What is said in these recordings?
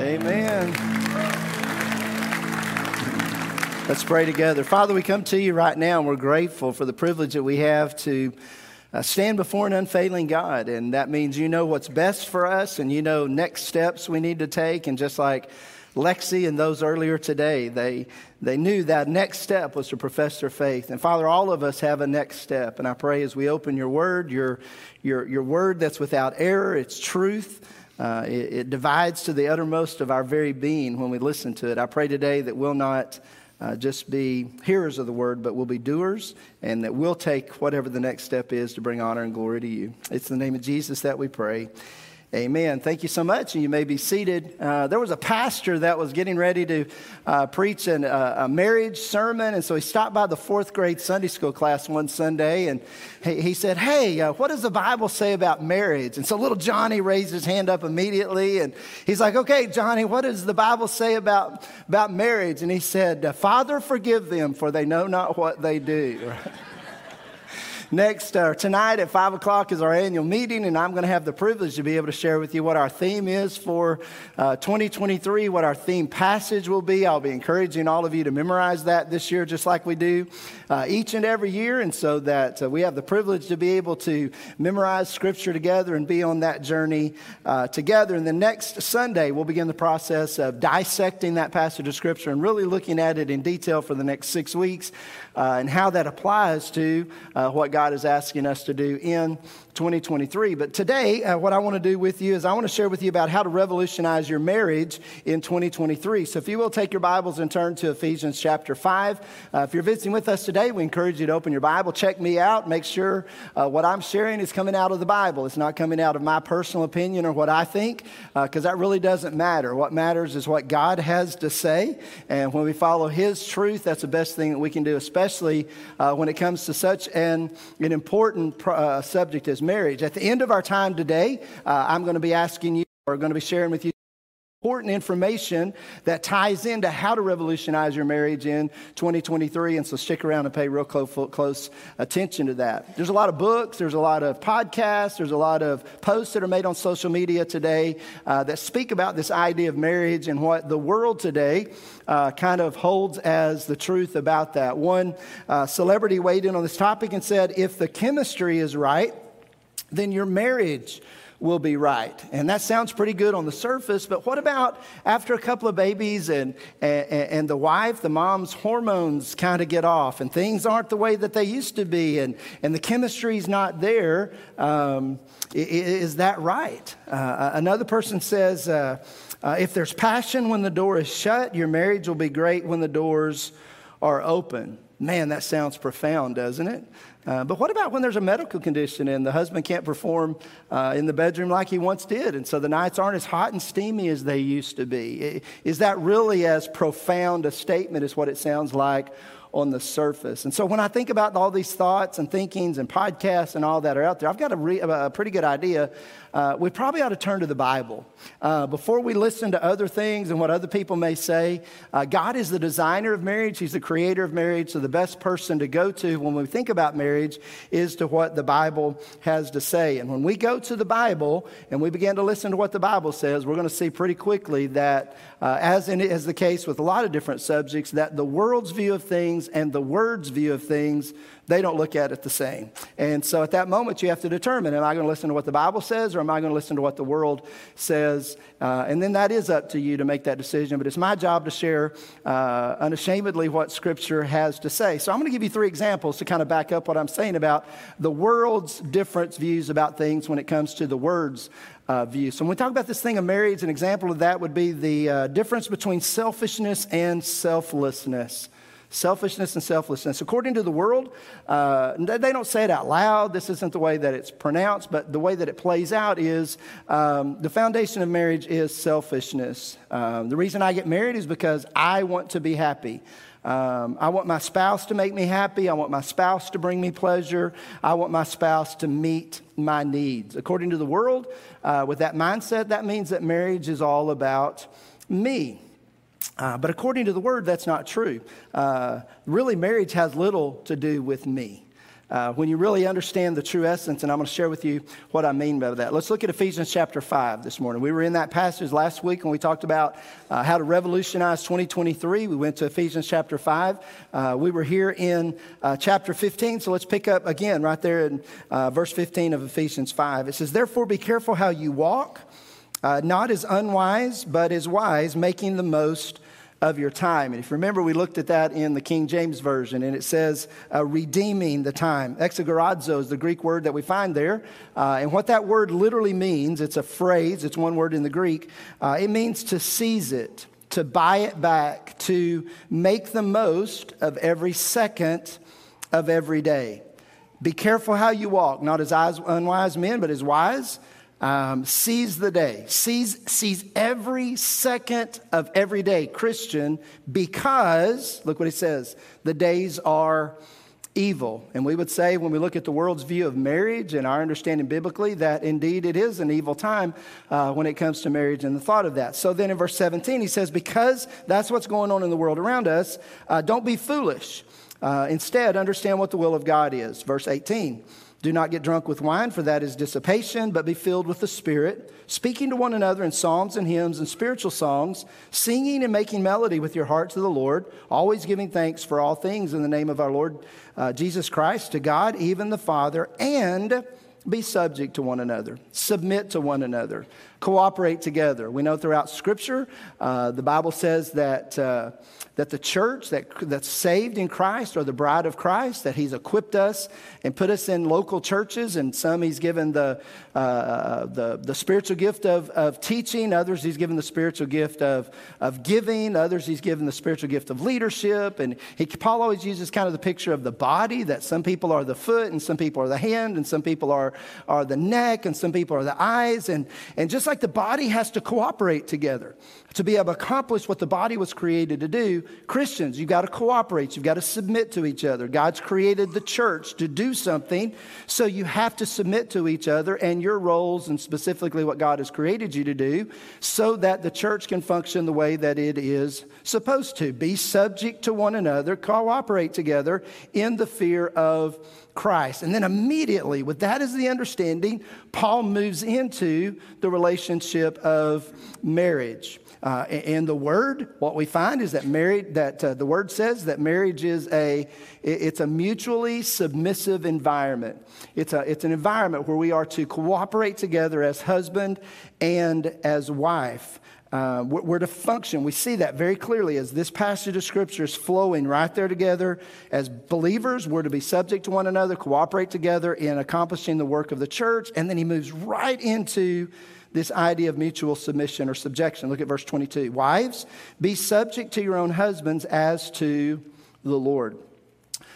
Amen. Let's pray together. Father, we come to you right now and we're grateful for the privilege that we have to uh, stand before an unfailing God. And that means you know what's best for us and you know next steps we need to take. And just like Lexi and those earlier today, they, they knew that next step was to profess their faith. And Father, all of us have a next step. And I pray as we open your word, your, your, your word that's without error, it's truth. Uh, it, it, divides to the uttermost of our very being when we listen to it. I pray today that we'll not uh, just be hearers of the word, but we'll be doers, and that we'll take whatever the next step is to bring honor and glory to you. It's in the name of Jesus that we pray. Amen. Thank you so much. And you may be seated. Uh, there was a pastor that was getting ready to uh, preach an, uh, a marriage sermon. And so he stopped by the fourth grade Sunday school class one Sunday and he, he said, Hey, uh, what does the Bible say about marriage? And so little Johnny raised his hand up immediately. And he's like, Okay, Johnny, what does the Bible say about, about marriage? And he said, Father, forgive them, for they know not what they do. Next, uh, tonight at 5 o'clock is our annual meeting, and I'm going to have the privilege to be able to share with you what our theme is for uh, 2023, what our theme passage will be. I'll be encouraging all of you to memorize that this year, just like we do uh, each and every year, and so that uh, we have the privilege to be able to memorize Scripture together and be on that journey uh, together. And the next Sunday, we'll begin the process of dissecting that passage of Scripture and really looking at it in detail for the next six weeks uh, and how that applies to what God God is asking us to do in 2023. But today, uh, what I want to do with you is I want to share with you about how to revolutionize your marriage in 2023. So if you will take your Bibles and turn to Ephesians chapter 5. Uh, if you're visiting with us today, we encourage you to open your Bible, check me out, make sure uh, what I'm sharing is coming out of the Bible. It's not coming out of my personal opinion or what I think, because uh, that really doesn't matter. What matters is what God has to say. And when we follow His truth, that's the best thing that we can do, especially uh, when it comes to such an, an important uh, subject as marriage. At the end of our time today, uh, I'm going to be asking you, or going to be sharing with you important information that ties into how to revolutionize your marriage in 2023. And so stick around and pay real close, close, attention to that. There's a lot of books, there's a lot of podcasts, there's a lot of posts that are made on social media today uh, that speak about this idea of marriage and what the world today uh, kind of holds as the truth about that. One uh, celebrity weighed in on this topic and said, if the chemistry is right, then your marriage will be right. And that sounds pretty good on the surface, but what about after a couple of babies and, and, and the wife, the mom's hormones kind of get off and things aren't the way that they used to be and, and the chemistry's not there? Um, is that right? Uh, another person says, uh, uh, if there's passion when the door is shut, your marriage will be great when the doors are open. Man, that sounds profound, doesn't it? Uh, but what about when there's a medical condition and the husband can't perform uh, in the bedroom like he once did, and so the nights aren't as hot and steamy as they used to be? Is that really as profound a statement as what it sounds like on the surface. And so when I think about all these thoughts and thinkings and podcasts and all that are out there, I've got a, re- a pretty good idea. Uh, we probably ought to turn to the Bible. Uh, before we listen to other things and what other people may say, uh, God is the designer of marriage, He's the creator of marriage. So the best person to go to when we think about marriage is to what the Bible has to say. And when we go to the Bible and we begin to listen to what the Bible says, we're going to see pretty quickly that, uh, as in, is the case with a lot of different subjects, that the world's view of things things and the Word's view of things, they don't look at it the same. And so at that moment, you have to determine am I going to listen to what the Bible says or am I going to listen to what the world says? Uh, and then that is up to you to make that decision. But it's my job to share uh, unashamedly what Scripture has to say. So I'm going to give you three examples to kind of back up what I'm saying about the world's different views about things when it comes to the Word's uh, view. So when we talk about this thing of marriage, an example of that would be the uh, difference between selfishness and selflessness. Selfishness and selflessness. According to the world, uh, they don't say it out loud. This isn't the way that it's pronounced, but the way that it plays out is um, the foundation of marriage is selfishness. Um, the reason I get married is because I want to be happy. Um, I want my spouse to make me happy. I want my spouse to bring me pleasure. I want my spouse to meet my needs. According to the world, uh, with that mindset, that means that marriage is all about me. Uh, but according to the word, that's not true. Uh, really, marriage has little to do with me. uh, when you really understand the true essence. And I'm going to share with you what I mean by that. Let's look at Ephesians chapter 5 this morning. We were in that passage last week when we talked about uh, how to revolutionize 2023. We went to Ephesians chapter 5. Uh, we were here in uh, chapter 15. So let's pick up again right there in uh, verse 15 of Ephesians 5. It says, Therefore, be careful how you walk, uh, not as unwise, but as wise, making the most of your time. And if you remember, we looked at that in the King James Version, and it says uh, redeeming the time. Exagorazo is the Greek word that we find there. Uh, and what that word literally means, it's a phrase, it's one word in the Greek. Uh, it means to seize it, to buy it back, to make the most of every second of every day. Be careful how you walk, not as unwise men, but as wise um, seize the day, seize, seize every second of every day, Christian, because, look what he says, the days are evil. And we would say, when we look at the world's view of marriage and our understanding biblically, that indeed it is an evil time uh, when it comes to marriage and the thought of that. So then in verse 17, he says, Because that's what's going on in the world around us, uh, don't be foolish. Uh, instead, understand what the will of God is. Verse 18. Do not get drunk with wine, for that is dissipation, but be filled with the Spirit, speaking to one another in psalms and hymns and spiritual songs, singing and making melody with your heart to the Lord, always giving thanks for all things in the name of our Lord uh, Jesus Christ, to God, even the Father, and be subject to one another, submit to one another, cooperate together. We know throughout Scripture, uh, the Bible says that. Uh, that the church that, that's saved in Christ or the bride of Christ, that He's equipped us and put us in local churches, and some He's given the, uh, the, the spiritual gift of, of teaching, others He's given the spiritual gift of, of giving, others He's given the spiritual gift of leadership. And he, Paul always uses kind of the picture of the body, that some people are the foot, and some people are the hand, and some people are, are the neck, and some people are the eyes. And, and just like the body has to cooperate together to be able to accomplish what the body was created to do, Christians, you've got to cooperate. You've got to submit to each other. God's created the church to do something, so you have to submit to each other and your roles, and specifically what God has created you to do, so that the church can function the way that it is supposed to. Be subject to one another, cooperate together in the fear of Christ. And then immediately, with that as the understanding, Paul moves into the relationship of marriage. Uh, and the word, what we find is that married, that uh, the word says that marriage is a, it's a mutually submissive environment. It's, a, it's an environment where we are to cooperate together as husband and as wife. Uh, we're to function. We see that very clearly as this passage of scripture is flowing right there together. As believers, we're to be subject to one another, cooperate together in accomplishing the work of the church. And then he moves right into this idea of mutual submission or subjection. Look at verse 22. Wives, be subject to your own husbands as to the Lord.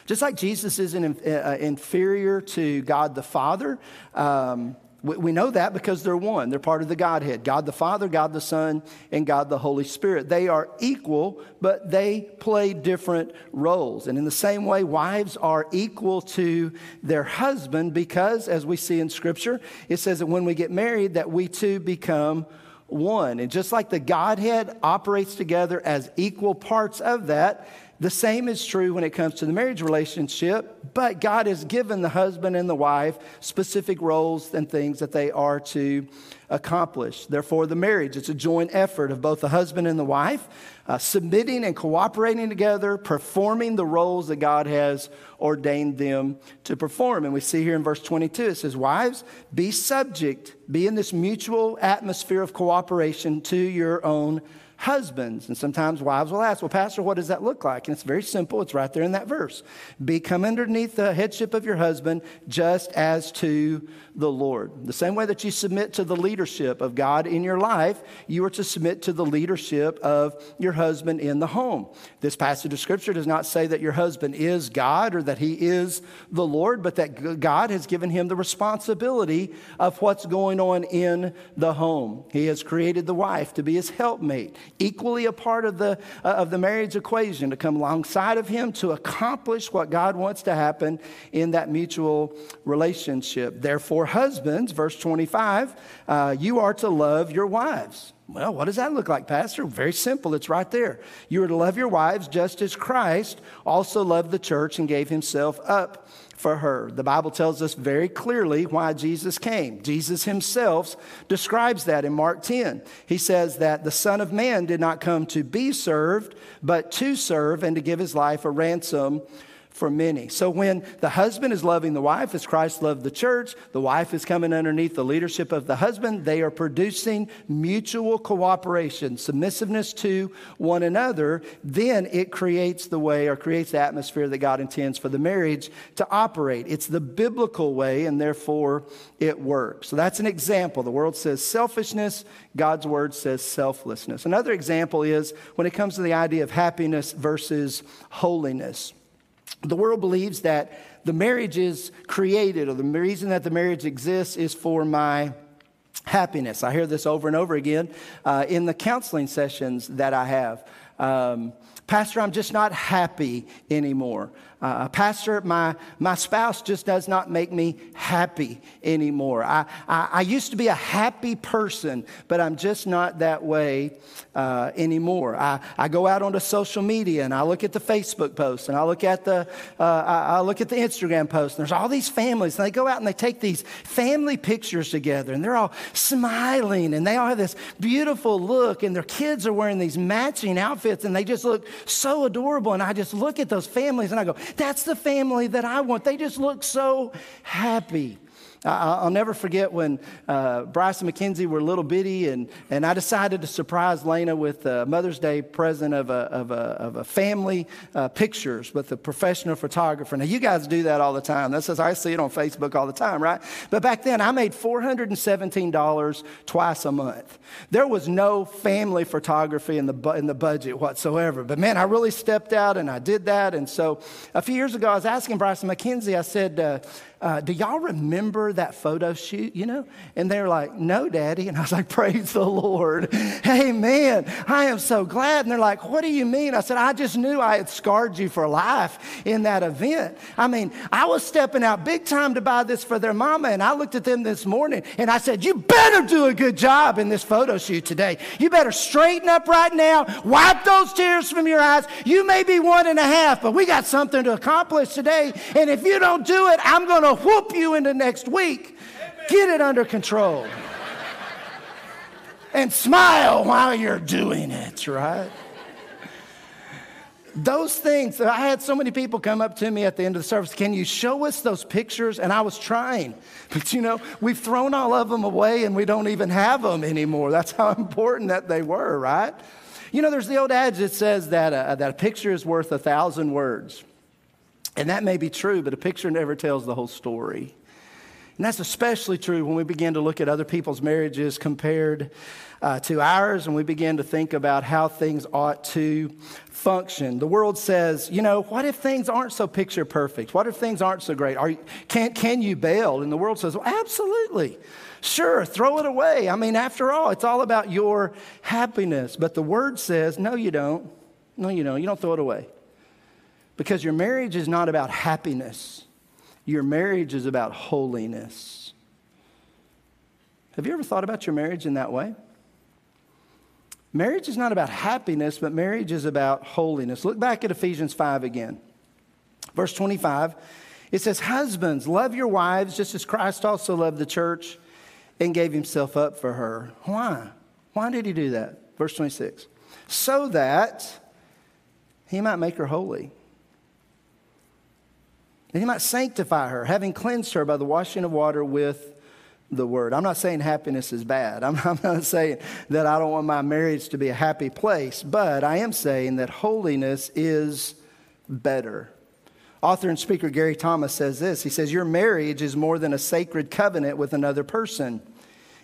Just like Jesus isn't uh, inferior to God the Father, um, we know that because they're one. They're part of the Godhead God the Father, God the Son, and God the Holy Spirit. They are equal, but they play different roles. And in the same way, wives are equal to their husband because, as we see in Scripture, it says that when we get married, that we too become one. And just like the Godhead operates together as equal parts of that, the same is true when it comes to the marriage relationship, but God has given the husband and the wife specific roles and things that they are to accomplish. Therefore, the marriage, it's a joint effort of both the husband and the wife, uh, submitting and cooperating together, performing the roles that God has ordained them to perform. And we see here in verse 22, it says, Wives, be subject, be in this mutual atmosphere of cooperation to your own husbands. And sometimes wives will ask, Well, Pastor, what does that look like? And it's very simple. It's right there in that verse. Become underneath the headship of your husband, just as to the Lord. The same way that you submit to the leadership of God in your life, you are to submit to the leadership of your husband in the home. This passage of scripture does not say that your husband is God or that he is the Lord, but that God has given him the responsibility of what's going on in the home. He has created the wife to be his helpmate, equally a part of the, uh, of the marriage equation, to come alongside of him to accomplish what God wants to happen in that mutual relationship. Therefore, husbands, verse 25, uh, you are to love your wives. Well, what does that look like, Pastor? Very simple. It's right there. You are to love your wives just as Christ also loved the church and gave himself up for her. The Bible tells us very clearly why Jesus came. Jesus himself describes that in Mark 10. He says that the Son of Man did not come to be served, but to serve and to give his life a ransom for many. So when the husband is loving the wife as Christ loved the church, the wife is coming underneath the leadership of the husband. They are producing mutual cooperation, submissiveness to one another. Then it creates the way or creates the atmosphere that God intends for the marriage to operate. It's the biblical way, and therefore it works. So that's an example. The world says selfishness, God's word says selflessness. Another example is when it comes to the idea of happiness versus holiness. The world believes that the marriage is created, or the reason that the marriage exists is for my happiness. I hear this over and over again uh, in the counseling sessions that I have. Um, Pastor, I'm just not happy anymore. Uh, Pastor, my, my spouse just does not make me happy anymore. I, I, I used to be a happy person, but I'm just not that way uh, anymore. I, I go out onto social media and I look at the Facebook posts and I look at the, uh, I, I look at the Instagram posts. And there's all these families and they go out and they take these family pictures together and they're all smiling and they all have this beautiful look and their kids are wearing these matching outfits and they just look so adorable. And I just look at those families and I go, that's the family that I want. They just look so happy. I'll never forget when uh, Bryce and McKenzie were little bitty, and, and I decided to surprise Lena with a Mother's Day present of a, of a, of a family uh, pictures with a professional photographer. Now, you guys do that all the time. That's as I see it on Facebook all the time, right? But back then, I made $417 twice a month. There was no family photography in the, bu- in the budget whatsoever. But man, I really stepped out and I did that. And so a few years ago, I was asking Bryce and McKenzie, I said, uh, uh, do y'all remember that photo shoot, you know? And they're like, no, daddy. And I was like, praise the Lord. Amen. I am so glad. And they're like, what do you mean? I said, I just knew I had scarred you for life in that event. I mean, I was stepping out big time to buy this for their mama. And I looked at them this morning and I said, you better do a good job in this photo shoot today. You better straighten up right now, wipe those tears from your eyes. You may be one and a half, but we got something to accomplish today. And if you don't do it, I'm going to whoop you into next week. Get it under control. and smile while you're doing it, right? Those things, I had so many people come up to me at the end of the service. Can you show us those pictures? And I was trying. But you know, we've thrown all of them away and we don't even have them anymore. That's how important that they were, right? You know, there's the old adage that says that a, that a picture is worth a thousand words. And that may be true, but a picture never tells the whole story. And that's especially true when we begin to look at other people's marriages compared uh, to ours and we begin to think about how things ought to function. The world says, you know, what if things aren't so picture perfect? What if things aren't so great? Are you, can, can you bail? And the world says, well, absolutely. Sure, throw it away. I mean, after all, it's all about your happiness. But the word says, no, you don't. No, you don't. You don't throw it away. Because your marriage is not about happiness, your marriage is about holiness. Have you ever thought about your marriage in that way? Marriage is not about happiness, but marriage is about holiness. Look back at Ephesians 5 again. Verse 25, it says, Husbands, love your wives just as Christ also loved the church and gave himself up for her. Why? Why did he do that? Verse 26, so that he might make her holy and he might sanctify her, having cleansed her by the washing of water with the word. I'm not saying happiness is bad. I'm, I'm, not saying that I don't want my marriage to be a happy place, but I am saying that holiness is better. Author and speaker Gary Thomas says this He says, Your marriage is more than a sacred covenant with another person,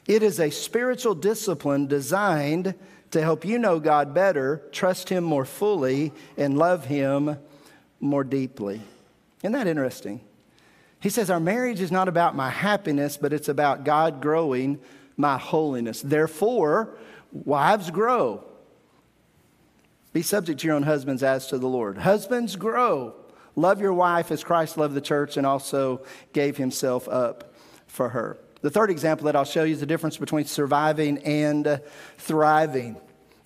it is a spiritual discipline designed to help you know God better, trust Him more fully, and love Him more deeply. Isn't that interesting? He says, Our marriage is not about my happiness, but it's about God growing my holiness. Therefore, wives grow. Be subject to your own husbands as to the Lord. Husbands grow. Love your wife as Christ loved the church and also gave himself up for her. The third example that I'll show you is the difference between surviving and thriving.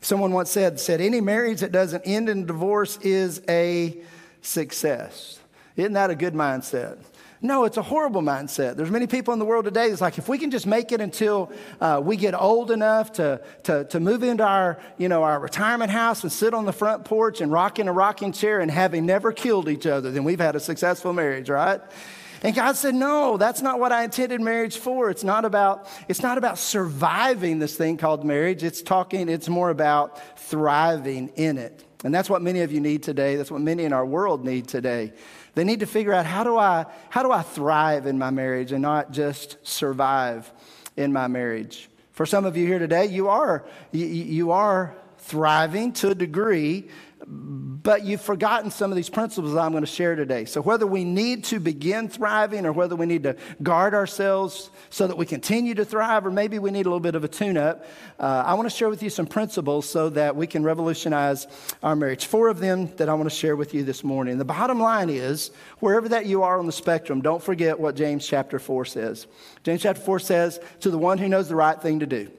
Someone once said, said, any marriage that doesn't end in divorce is a success. Isn't that a good mindset? No, it's a horrible mindset. There's many people in the world today that's like, if we can just make it until uh, we get old enough to, to, to move into our, you know, our retirement house and sit on the front porch and rock in a rocking chair and having never killed each other, then we've had a successful marriage, right? And God said, No, that's not what I intended marriage for. It's not about, it's not about surviving this thing called marriage. It's talking, it's more about thriving in it. And that's what many of you need today. That's what many in our world need today. They need to figure out how do I, how do I thrive in my marriage and not just survive in my marriage. For some of you here today, you are, you, you are thriving to a degree, but you've forgotten some of these principles I'm going to share today. So, whether we need to begin thriving or whether we need to guard ourselves so that we continue to thrive, or maybe we need a little bit of a tune up, uh, I want to share with you some principles so that we can revolutionize our marriage. Four of them that I want to share with you this morning. The bottom line is wherever that you are on the spectrum, don't forget what James chapter 4 says. James chapter 4 says, To the one who knows the right thing to do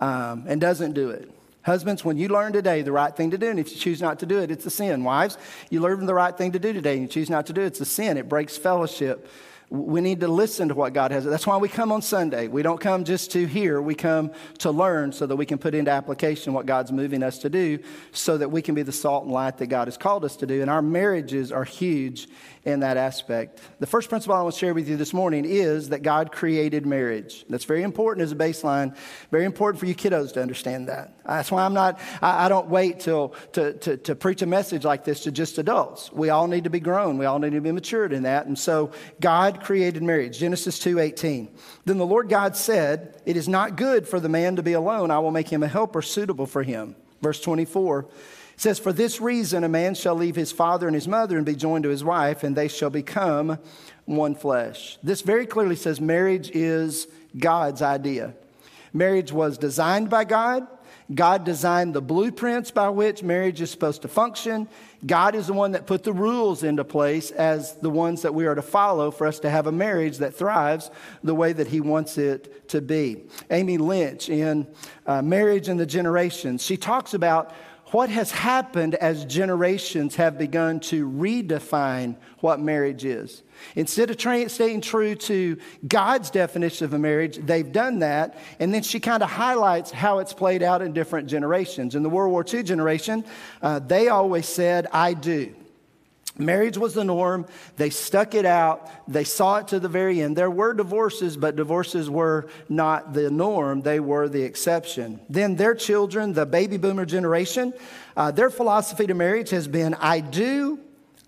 um, and doesn't do it. Husbands, when you learn today the right thing to do, and if you choose not to do it, it's a sin. Wives, you learn the right thing to do today, and you choose not to do it, it's a sin. It breaks fellowship we need to listen to what God has. That's why we come on Sunday. We don't come just to hear, we come to learn so that we can put into application what God's moving us to do so that we can be the salt and light that God has called us to do. And our marriages are huge in that aspect. The first principle I want to share with you this morning is that God created marriage. That's very important as a baseline, very important for you kiddos to understand that. That's why I'm not, I, I don't wait till to, to, to preach a message like this to just adults. We all need to be grown. We all need to be matured in that. And so God created marriage. Genesis 2:18. Then the Lord God said, "It is not good for the man to be alone. I will make him a helper suitable for him." Verse 24 says, "For this reason a man shall leave his father and his mother and be joined to his wife, and they shall become one flesh." This very clearly says marriage is God's idea. Marriage was designed by God. God designed the blueprints by which marriage is supposed to function. God is the one that put the rules into place as the ones that we are to follow for us to have a marriage that thrives the way that He wants it to be. Amy Lynch, in uh, Marriage and the Generations, she talks about what has happened as generations have begun to redefine what marriage is. Instead of tra- staying true to God's definition of a marriage, they've done that. And then she kind of highlights how it's played out in different generations. In the World War II generation, uh, they always said, I do. Marriage was the norm. They stuck it out. They saw it to the very end. There were divorces, but divorces were not the norm. They were the exception. Then their children, the baby boomer generation, uh, their philosophy to marriage has been I do,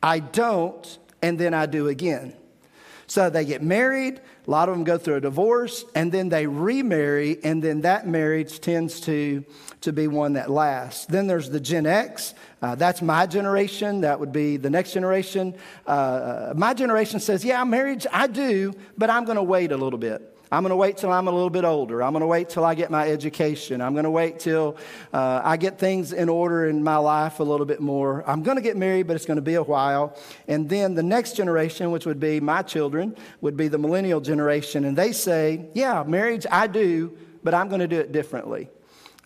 I don't, and then I do again. So they get married, a lot of them go through a divorce, and then they remarry, and then that marriage tends to, to be one that lasts. Then there's the Gen X. Uh, that's my generation. That would be the next generation. Uh, my generation says, Yeah, marriage, I do, but I'm going to wait a little bit. I'm going to wait till I'm a little bit older. I'm going to wait till I get my education. I'm going to wait till uh, I get things in order in my life a little bit more. I'm going to get married, but it's going to be a while. And then the next generation, which would be my children, would be the millennial generation. And they say, Yeah, marriage, I do, but I'm going to do it differently.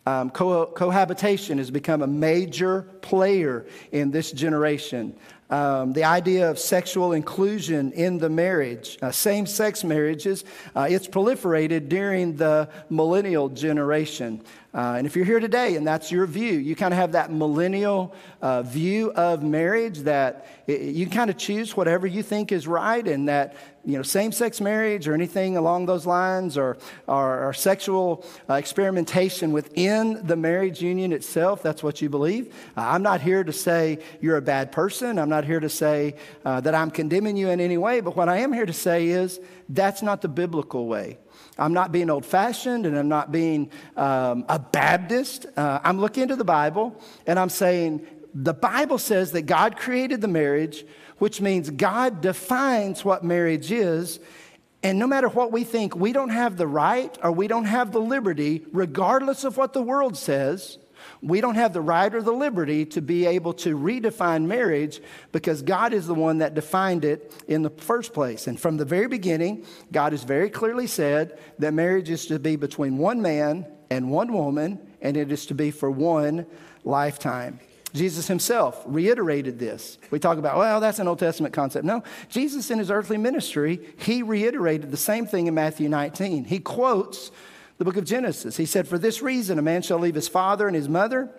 Um, co- cohabitation has become a major player in this generation. Um, the idea of sexual inclusion in the marriage, uh, same sex marriages, uh, it's proliferated during the millennial generation. Uh, and if you're here today and that's your view, you kind of have that millennial uh, view of marriage that it, you kind of choose whatever you think is right, and that you know same-sex marriage or anything along those lines, or or, or sexual uh, experimentation within the marriage union itself. That's what you believe. Uh, I'm not here to say you're a bad person. I'm not here to say uh, that I'm condemning you in any way. But what I am here to say is that's not the biblical way. I'm not being old fashioned and I'm not being um, a Baptist. Uh, I'm looking into the Bible and I'm saying the Bible says that God created the marriage, which means God defines what marriage is. And no matter what we think, we don't have the right or we don't have the liberty, regardless of what the world says, we don't have the right or the liberty to be able to redefine marriage because God is the one that defined it in the first place. And from the very beginning, God has very clearly said that marriage is to be between one man and one woman, and it is to be for one lifetime. Jesus himself reiterated this. We talk about, well, that's an Old Testament concept. No, Jesus in his earthly ministry, he reiterated the same thing in Matthew 19. He quotes the book of Genesis. He said, For this reason, a man shall leave his father and his mother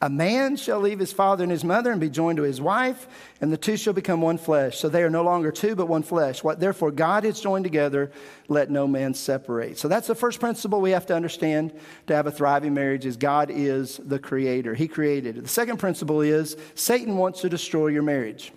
a man shall leave his father and his mother and be joined to his wife, and the two shall become one flesh. So they are no longer two, but one flesh. What therefore God has joined together, let no man separate. So that's the first principle we have to understand to have a thriving marriage is God is the creator. He created it. The second principle is Satan wants to destroy your marriage.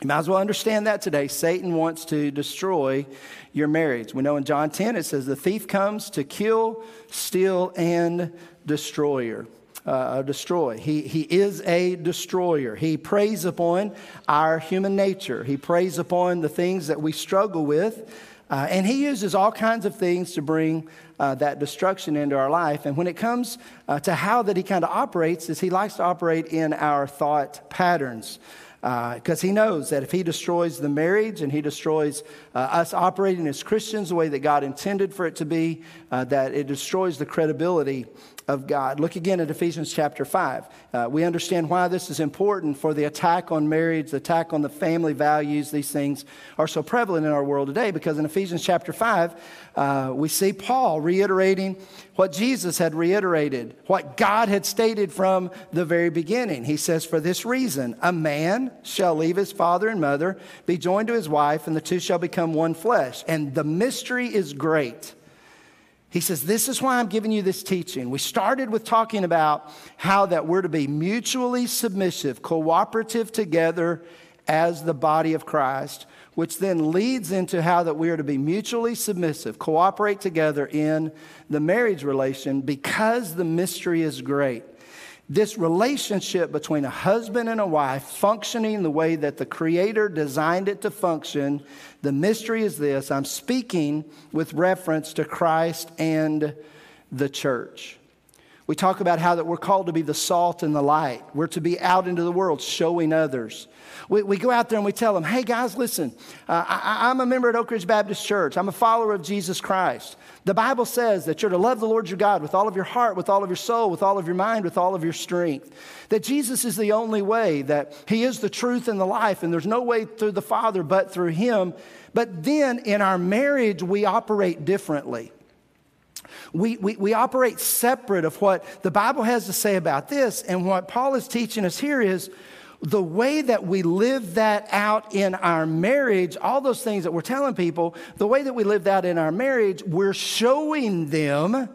You might as well understand that today. Satan wants to destroy your marriage. We know in John 10 it says, The thief comes to kill, steal, and destroy uh, destroy. He, he is a destroyer. He preys upon our human nature, he preys upon the things that we struggle with. Uh, and he uses all kinds of things to bring uh, that destruction into our life. And when it comes uh, to how that he kind of operates, is he likes to operate in our thought patterns because uh, he knows that if he destroys the marriage and he destroys uh, us operating as Christians the way that God intended for it to be, uh, that it destroys the credibility of God. Look again at Ephesians chapter 5. Uh, we understand why this is important for the attack on marriage, the attack on the family values. These things are so prevalent in our world today because in Ephesians chapter 5, uh, we see Paul reiterating what Jesus had reiterated, what God had stated from the very beginning. He says, For this reason, a man shall leave his father and mother, be joined to his wife, and the two shall become one flesh. And the mystery is great. He says, This is why I'm giving you this teaching. We started with talking about how that we're to be mutually submissive, cooperative together as the body of Christ, which then leads into how that we are to be mutually submissive, cooperate together in the marriage relation because the mystery is great this relationship between a husband and a wife functioning the way that the Creator designed it to function, the mystery is this I'm speaking with reference to Christ and the church. We talk about how that we're called to be the salt and the light. We're to be out into the world showing others. We, we go out there and we tell them, hey guys, listen, uh, I, I'm a member at Oak Ridge Baptist Church. I'm a follower of Jesus Christ. The Bible says that you're to love the Lord your God with all of your heart, with all of your soul, with all of your mind, with all of your strength. That Jesus is the only way, that He is the truth and the life, and there's no way through the Father but through Him. But then in our marriage, we operate differently. We, we, we operate separate of what the Bible has to say about this, and what Paul is teaching us here is the way that we live that out in our marriage, all those things that we're telling people, the way that we live that in our marriage, we're showing them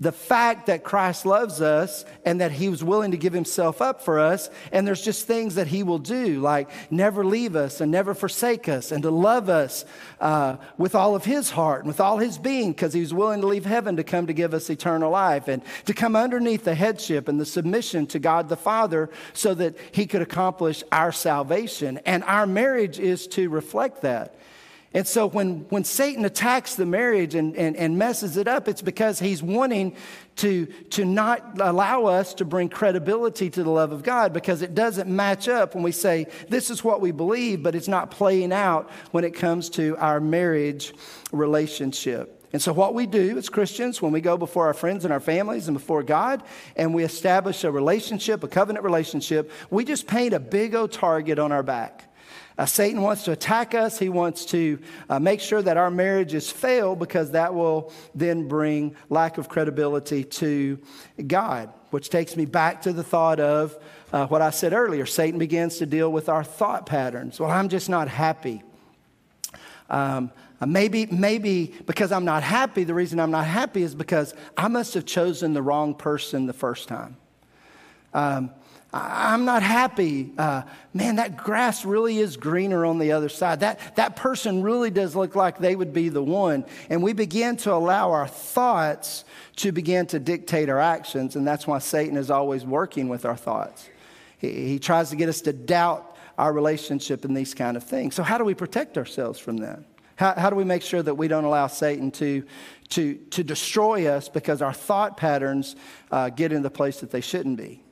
the fact that Christ loves us and that he was willing to give himself up for us. And there's just things that he will do, like never leave us and never forsake us and to love us uh, with all of his heart and with all his being because he was willing to leave heaven to come to give us eternal life and to come underneath the headship and the submission to God the Father so that he could accomplish our salvation. And our marriage is to reflect that. And so when, when Satan attacks the marriage and, and, and messes it up, it's because he's wanting to, to not allow us to bring credibility to the love of God because it doesn't match up when we say, this is what we believe, but it's not playing out when it comes to our marriage relationship. And so, what we do as Christians, when we go before our friends and our families and before God, and we establish a relationship, a covenant relationship, we just paint a big old target on our back. Uh, Satan wants to attack us. He wants to uh, make sure that our marriages fail because that will then bring lack of credibility to God, which takes me back to the thought of uh, what I said earlier. Satan begins to deal with our thought patterns. Well, I'm just not happy. Um, uh, maybe, maybe because I'm not happy, the reason I'm not happy is because I must have chosen the wrong person the first time. Um, I'm not happy. Uh, man, that grass really is greener on the other side. That, that person really does look like they would be the one. And we begin to allow our thoughts to begin to dictate our actions. And that's why Satan is always working with our thoughts. He, he tries to get us to doubt our relationship and these kind of things. So, how do we protect ourselves from that? How, how do we make sure that we don't allow Satan to, to, to destroy us because our thought patterns uh, get in the place that they shouldn't be?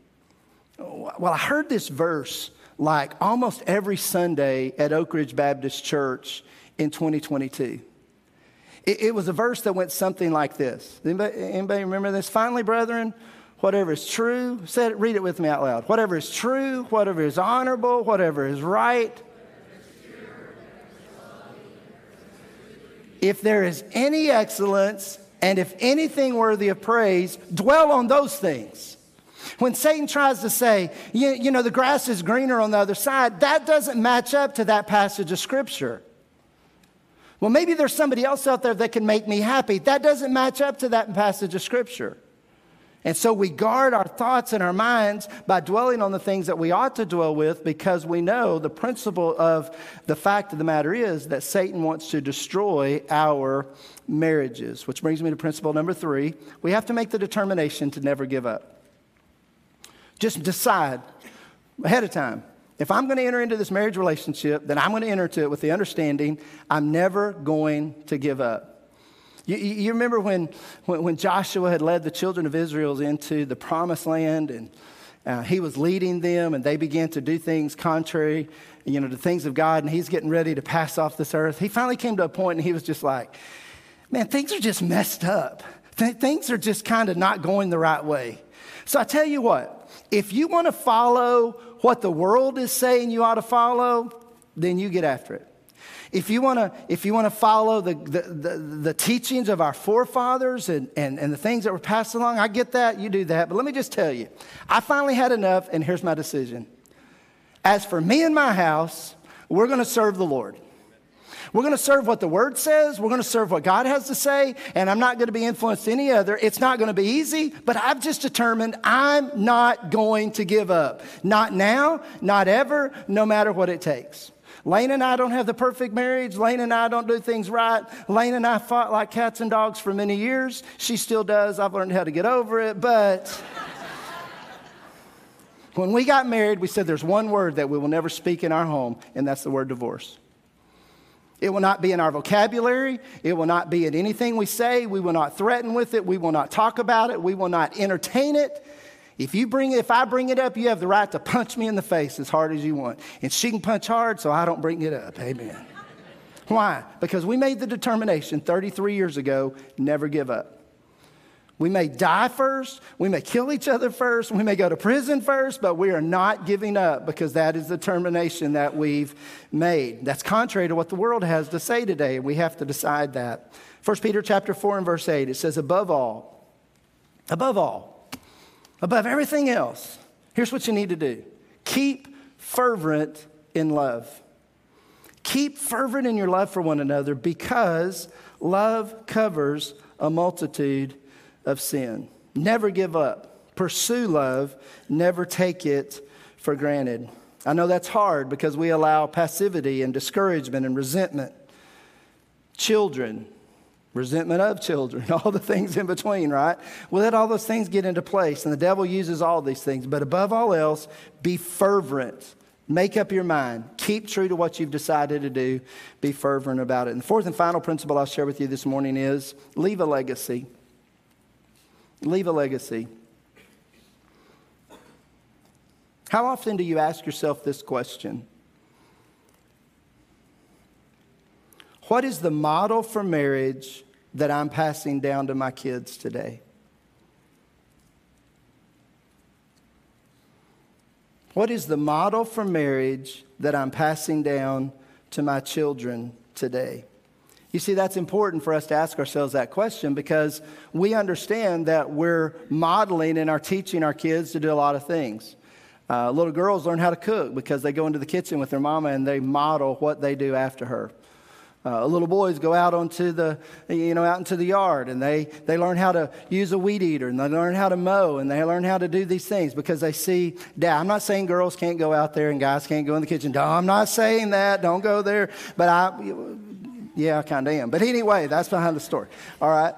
Well, I heard this verse like almost every Sunday at Oak Ridge Baptist Church in 2022. It, it was a verse that went something like this. Anybody, anybody remember this? Finally, brethren, whatever is true, say it, read it with me out loud. Whatever is true, whatever is honorable, whatever is right. If there is any excellence and if anything worthy of praise, dwell on those things. When Satan tries to say, you, you, know, the grass is greener on the other side, that doesn't match up to that passage of Scripture. Well, maybe there's somebody else out there that can make me happy. That doesn't match up to that passage of Scripture. And so we guard our thoughts and our minds by dwelling on the things that we ought to dwell with because we know the principle of the fact of the matter is that Satan wants to destroy our marriages. Which brings me to principle number three we have to make the determination to never give up. Just decide ahead of time. If I'm going to enter into this marriage relationship, then I'm going to enter into it with the understanding I'm never going to give up. You, you remember when, when, Joshua had led the children of Israel into the promised land and uh, he was leading them and they began to do things contrary, you know, to things of God and he's getting ready to pass off this earth. He finally came to a point and he was just like, man, things are just messed up. Th- things are just kind of not going the right way. So I tell you what, if you want to follow what the world is saying you ought to follow, then you get after it. If you want to, if you want to follow the, the, the, the, teachings of our forefathers and, and, and the things that were passed along, I get that, you do that. But let me just tell you, I finally had enough, and here's my decision. As for me and my house, we're going to serve the Lord. We're going to serve what the Word says. We're going to serve what God has to say. And I'm not going to be influenced any other. It's not going to be easy, but I've just determined I'm not going to give up. Not now, not ever, no matter what it takes. Lane and I don't have the perfect marriage. Lane and I don't do things right. Lane and I fought like cats and dogs for many years. She still does. I've learned how to get over it. But when we got married, we said there's one word that we will never speak in our home, and that's the word divorce. It will not be in our vocabulary. It will not be in anything we say. We will not threaten with it. We will not talk about it. We will not entertain it. If you bring it, if I bring it up, you have the right to punch me in the face as hard as you want. And she can punch hard, so I don't bring it up. Amen. Why? Because we made the determination 33 years ago never give up. We may die first, we may kill each other first, we may go to prison first, but we are not giving up because that is the determination that we've made. That's contrary to what the world has to say today, and we have to decide that. 1 Peter chapter 4 and verse 8, it says, above all, above all, above everything else, here's what you need to do keep fervent in love. Keep fervent in your love for one another because love covers a multitude of sin. Never give up. Pursue love. Never take it for granted. I know that's hard because we allow passivity and discouragement and resentment. Children, resentment of children, all the things in between, right? We'll let all those things get into place, and the devil uses all these things. But above all else, be fervent. Make up your mind. Keep true to what you've decided to do. Be fervent about it. And the fourth and final principle I'll share with you this morning is leave a legacy. Leave a legacy. How often do you ask yourself this question? What is the model for marriage that I'm passing down to my kids today? What is the model for marriage that I'm passing down to my children today? You see, that's important for us to ask ourselves that question because we understand that we're modeling and are teaching our kids to do a lot of things. Uh, little girls learn how to cook because they go into the kitchen with their mama and they model what they do after her. Uh, little boys go out onto the, you know, out into the yard and they, they learn how to use a weed eater and they learn how to mow and they learn how to do these things because they see dad. I'm not saying girls can't go out there and guys can't go in the kitchen. No, I'm not saying that. Don't go there. But I, yeah, I kind of am. But anyway, that's behind the story. All right.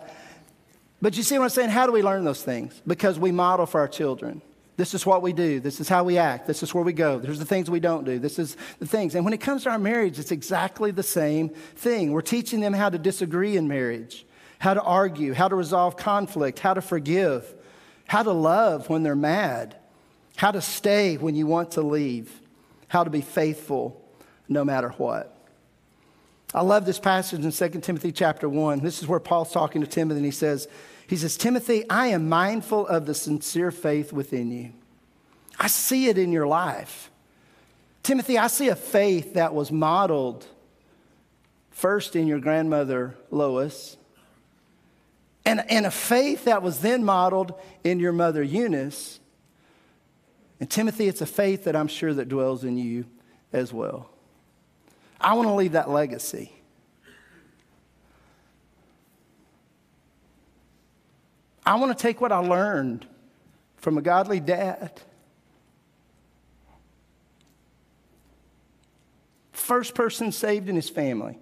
But you see what I'm saying? How do we learn those things? Because we model for our children. This is what we do. This is how we act. This is where we go. There's the things we don't do. This is the things. And when it comes to our marriage, it's exactly the same thing. We're teaching them how to disagree in marriage, how to argue, how to resolve conflict, how to forgive, how to love when they're mad, how to stay when you want to leave, how to be faithful no matter what. I love this passage in 2 Timothy chapter 1. This is where Paul's talking to Timothy and he says, He says, Timothy, I am mindful of the sincere faith within you. I see it in your life. Timothy, I see a faith that was modeled first in your grandmother Lois, and, and a faith that was then modeled in your mother Eunice. And Timothy, it's a faith that I'm sure that dwells in you as well. I want to leave that legacy. I want to take what I learned from a godly dad. First person saved in his family.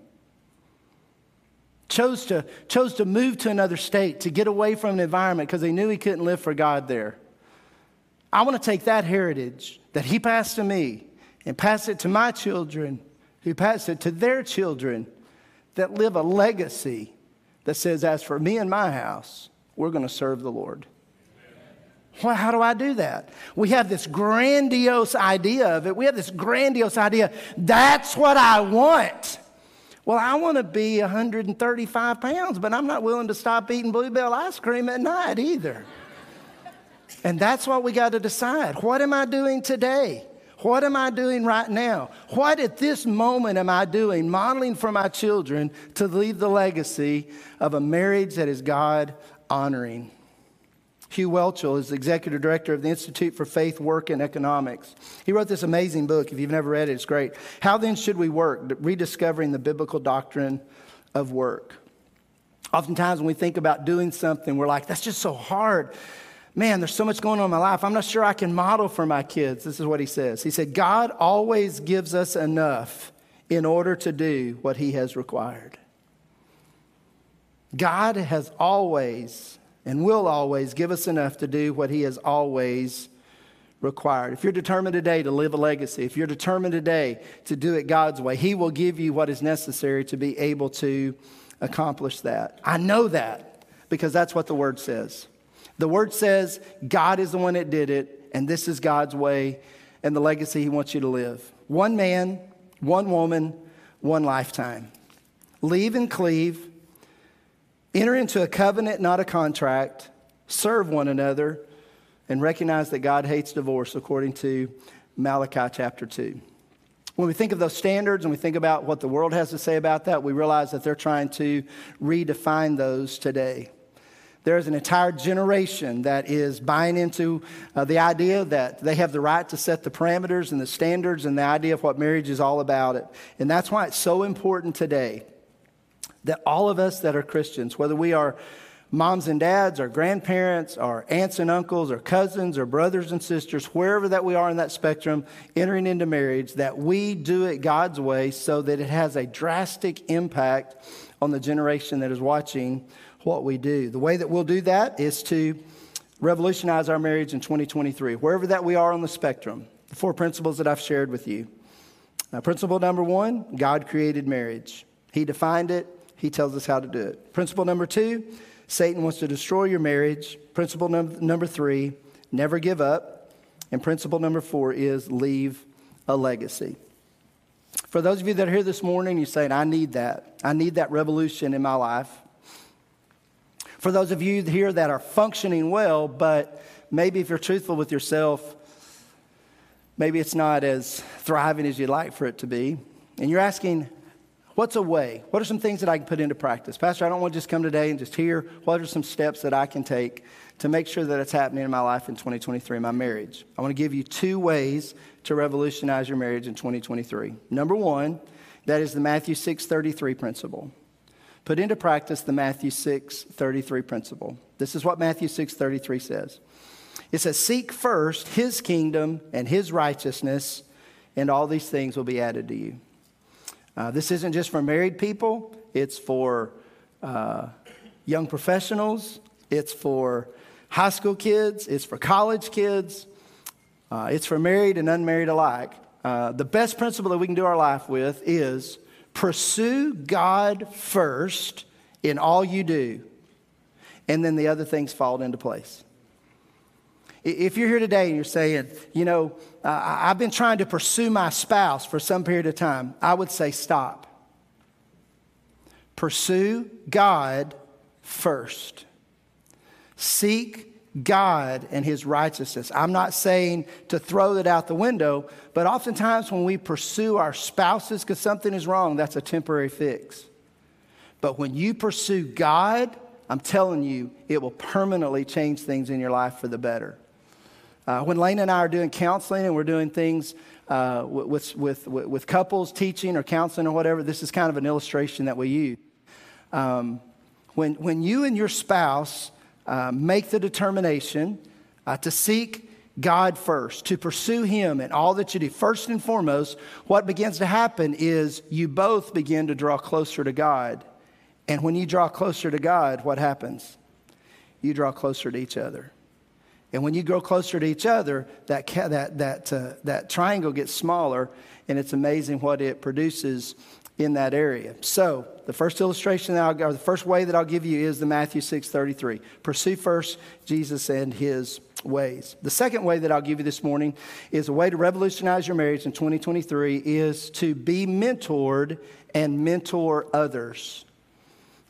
Chose to, chose to move to another state to get away from an environment because he knew he couldn't live for God there. I want to take that heritage that he passed to me and pass it to my children, who pass it to their children that live a legacy that says, As for me and my house, we're going to serve the Lord. Well, how do I do that? We have this grandiose idea of it. We have this grandiose idea. That's what I want. Well, I want to be 135 pounds, but I'm not willing to stop eating Bluebell ice cream at night either. and that's what we got to decide. What am I doing today? What am I doing right now? What at this moment am I doing, modeling for my children to leave the legacy of a marriage that is God honoring. Hugh Whelchel is the executive director of the Institute for Faith, Work, and Economics. He wrote this amazing book. If you've never read it, it's great. How then should we work? Rediscovering the biblical doctrine of work. Oftentimes, when we think about doing something, we're like, that's just so hard. Man, there's so much going on in my life. I'm not sure I can model for my kids. This is what he says. He said, God always gives us enough in order to do what he has required. God has always and will always give us enough to do what He has always required. If you're determined today to live a legacy, if you're determined today to do it God's way, He will give you what is necessary to be able to accomplish that. I know that because that's what the Word says. The Word says God is the one that did it, and this is God's way and the legacy He wants you to live. One man, one woman, one lifetime. Leave and cleave Enter into a covenant, not a contract. Serve one another and recognize that God hates divorce, according to Malachi chapter 2. When we think of those standards and we think about what the world has to say about that, we realize that they're trying to redefine those today. There is an entire generation that is buying into uh, the idea that they have the right to set the parameters and the standards and the idea of what marriage is all about. It. And that's why it's so important today that all of us that are Christians, whether we are moms and dads, or grandparents, or aunts and uncles, or cousins, or brothers and sisters, wherever that we are in that spectrum, entering into marriage, that we do it God's way so that it has a drastic impact on the generation that is watching what we do. The way that we'll do that is to revolutionize our marriage in 2023, wherever that we are on the spectrum. The four principles that I've shared with you. Now, principle number one God created marriage, He defined it, he tells us how to do it. Principle number two Satan wants to destroy your marriage. Principle num- number three never give up. And principle number four is leave a legacy. For those of you that are here this morning, you're saying, I need that. I need that revolution in my life. For those of you here that are functioning well, but maybe if you're truthful with yourself, maybe it's not as thriving as you'd like for it to be. And you're asking, What's a way? What are some things that I can put into practice? Pastor, I don't want to just come today and just hear. What are some steps that I can take to make sure that it's happening in my life in 2023, my marriage? I want to give you two ways to revolutionize your marriage in 2023. Number one, that is the Matthew 6:33 principle. Put into practice the Matthew 6:33 principle. This is what Matthew 6:33 says. It says, "Seek first his kingdom and his righteousness, and all these things will be added to you." Uh, this isn't just for married people, it's for uh, young professionals, it's for high school kids, it's for college kids, uh, it's for married and unmarried alike. Uh, the best principle that we can do our life with is pursue God first in all you do, and then the other things fall into place. If you're here today and you're saying, you know, uh, I've been trying to pursue my spouse for some period of time, I would say stop. Pursue God first. Seek God and his righteousness. I'm not saying to throw it out the window, but oftentimes when we pursue our spouses because something is wrong, that's a temporary fix. But when you pursue God, I'm telling you, it will permanently change things in your life for the better. Uh, when Lane and I are doing counseling and we're doing things uh, with, with, with, with, couples, teaching or counseling or whatever, this is kind of an illustration that we use. Um, when, when you and your spouse uh, make the determination uh, to seek God first, to pursue Him in all that you do, first and foremost, what begins to happen is you both begin to draw closer to God. And when you draw closer to God, what happens? You draw closer to each other. And when you grow closer to each other, that, that, that, uh, that triangle gets smaller, and it's amazing what it produces in that area. So, the first illustration that I'll, or the first way that I'll give you is the Matthew 6:33. Pursue first Jesus and his ways. The second way that I'll give you this morning is a way to revolutionize your marriage in 2023 is to be mentored and mentor others.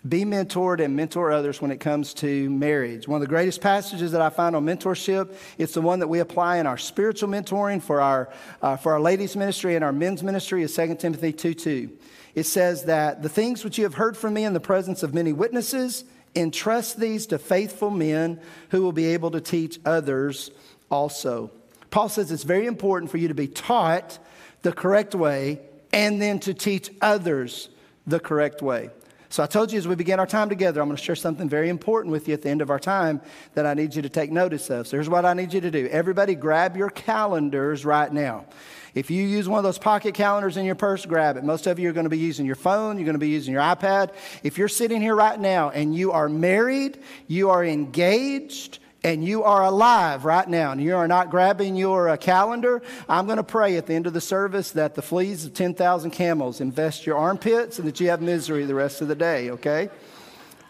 Be mentored and mentor others when it comes to marriage. One of the greatest passages that I find on mentorship, it's the one that we apply in our spiritual mentoring for our, uh, for our ladies' ministry and our men's ministry is 2 Timothy 2 2. It says that the things which you have heard from me in the presence of many witnesses, entrust these to faithful men who will be able to teach others also. Paul says it's very important for you to be taught the correct way and then to teach others the correct way. So I told you as we begin our time together, I'm going to share something very important with you at the end of our time that I need you to take notice of. So here's what I need you to do. Everybody grab your calendars right now. If you use one of those pocket calendars in your purse, grab it. Most of you are going to be using your phone, you're going to be using your iPad. If you're sitting here right now and you are married, you are engaged, and you are alive right now and you are not grabbing your uh, calendar, I'm going to pray at the end of the service that the fleas of 10,000 camels invest your armpits and that you have misery the rest of the day, okay?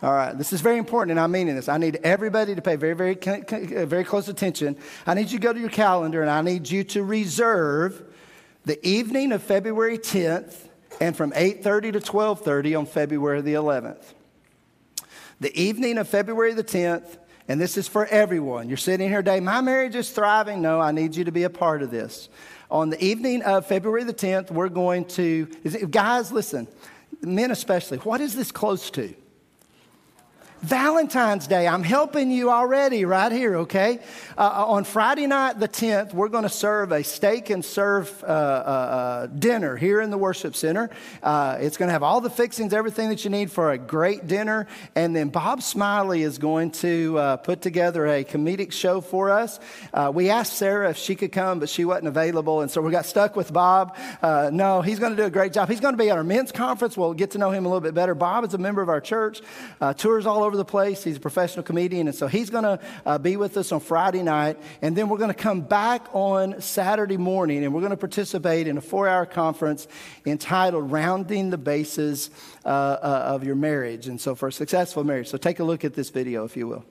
All right, this is very important, and I'm meaning this. I need everybody to pay very, very, very close attention. I need you to go to your calendar, and I need you to reserve the evening of February 10th and from 8:30 to 12:30 on February the 11th. The evening of February the 10th and this is for everyone. You're sitting here today, my marriage is thriving. No, I need you to be a part of this. On the evening of February the 10th, we're going to, guys, listen, men especially, what is this close to? Valentine's Day. I'm helping you already right here, okay? Uh, uh on Friday night, the 10th, we're going to serve a steak and serve uh, uh, uh, dinner here in the worship center. Uh, it's going to have all the fixings, everything that you need for a great dinner. And then Bob Smiley is going to put together a comedic show for us. we asked Sarah if she could come, but she wasn't available. And so we got stuck with Bob. no, he's going to do a great job. He's going to be at our men's conference. We'll get to know him a little bit better. Bob is a member of our church, tours all over over the place. He's a professional comedian. And so he's going to uh, be with us on Friday night. And then we're going to come back on Saturday morning and we're going to participate in a four hour conference entitled Rounding the Bases uh, uh, of Your Marriage. And so for a successful marriage. So take a look at this video, if you will.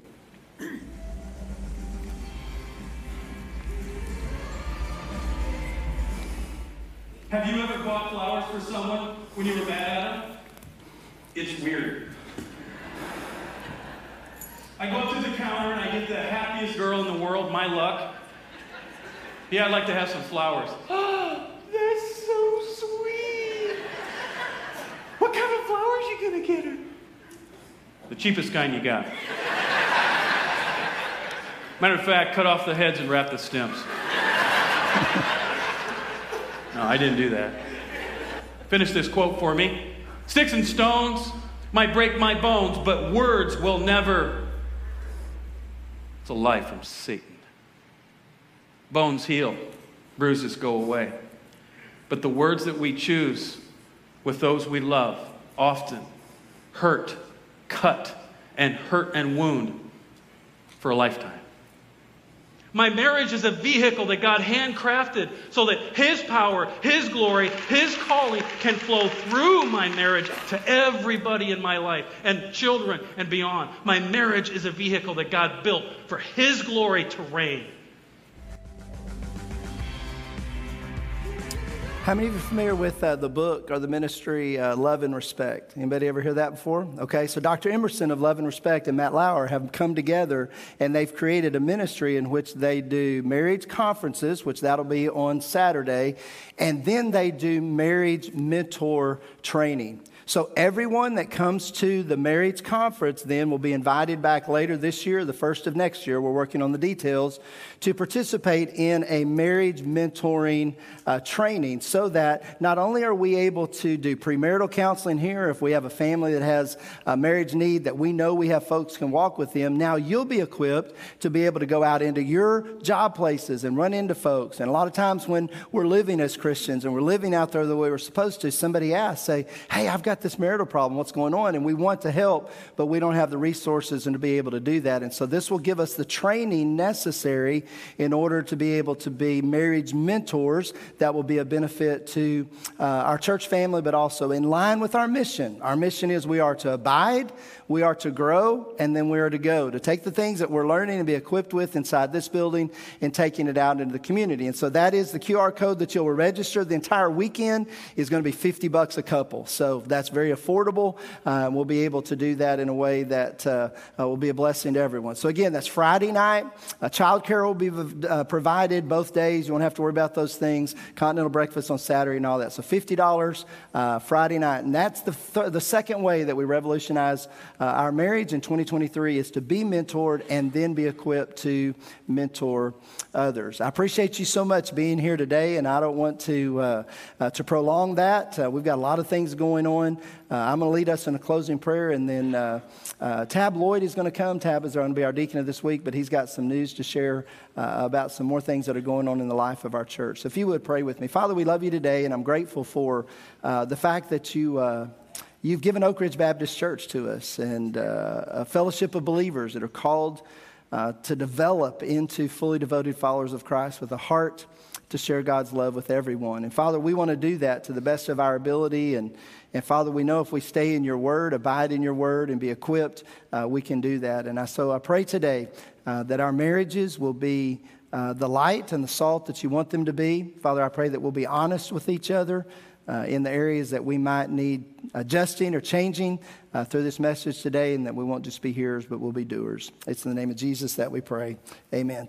Have you ever bought flowers for someone when you were mad at them? It's weird. I go up to the counter and I get the happiest girl in the world, my luck. Yeah, I'd like to have some flowers. Oh, that's so sweet. What kind of flowers you gonna get her? The cheapest kind you got. Matter of fact, cut off the heads and wrap the stems. no, I didn't do that. Finish this quote for me. Sticks and stones might break my bones, but words will never it's a lie from Satan. Bones heal, bruises go away. But the words that we choose with those we love often hurt, cut, and hurt and wound for a lifetime. My marriage is a vehicle that God handcrafted so that His power, His glory, His calling can flow through my marriage to everybody in my life and children and beyond. My marriage is a vehicle that God built for His glory to reign. How many of you are familiar with uh, the book or the ministry uh, Love and Respect? Anybody ever hear that before? Okay, so Dr. Emerson of Love and Respect and Matt Lauer have come together and they've created a ministry in which they do marriage conferences, which that'll be on Saturday, and then they do marriage mentor training. So everyone that comes to the marriage conference then will be invited back later this year, the first of next year. We're working on the details to participate in a marriage mentoring uh, training so that not only are we able to do premarital counseling here, if we have a family that has a marriage need that we know we have folks can walk with them, now you'll be equipped to be able to go out into your job places and run into folks. And a lot of times when we're living as Christians and we're living out there the way we're supposed to, somebody asks, say, hey, I've got got this marital problem. What's going on? And we want to help, but we don't have the resources and to be able to do that. And so this will give us the training necessary in order to be able to be marriage mentors that will be a benefit to uh, our church family, but also in line with our mission. Our mission is we are to abide, we are to grow, and then we are to go, to take the things that we're learning and be equipped with inside this building and taking it out into the community. And so that is the QR code that you'll register. The entire weekend is going to be 50 bucks a couple. So that's that's very affordable. Uh, we'll be able to do that in a way that uh, uh will be a blessing to everyone. So, again, that's Friday night. Uh, child care will be uh, provided both days. You won't have to worry about those things. Continental breakfast on Saturday and all that. So, $50 uh, Friday night. And that's the, th- the second way that we revolutionize our marriage in 2023 is to be mentored and then be equipped to mentor others. I appreciate you so much being here today, and I don't want to, to prolong that. we've got a lot of things going on. Uh, I'm going to lead us in a closing prayer, and then uh, uh, Tab Lloyd is going to come. Tab is going to be our deacon of this week, but he's got some news to share uh, about some more things that are going on in the life of our church. So if you would pray with me. Father, we love you today, and I'm grateful for uh, the fact that you. Uh, you've given Oak Ridge Baptist Church to us and a fellowship of believers that are called to develop into fully devoted followers of Christ with a heart to share God's love with everyone. And Father, we want to do that to the best of our ability. And, and Father, we know if we stay in your word, abide in your word, and be equipped, uh, we can do that. And I, so I pray today uh, that our marriages will be uh, the light and the salt that you want them to be. Father, I pray that we'll be honest with each other. Uh, in the areas that we might need adjusting or changing uh, through this message today, and that we won't just be hearers, but we'll be doers. It's in the name of Jesus that we pray. Amen.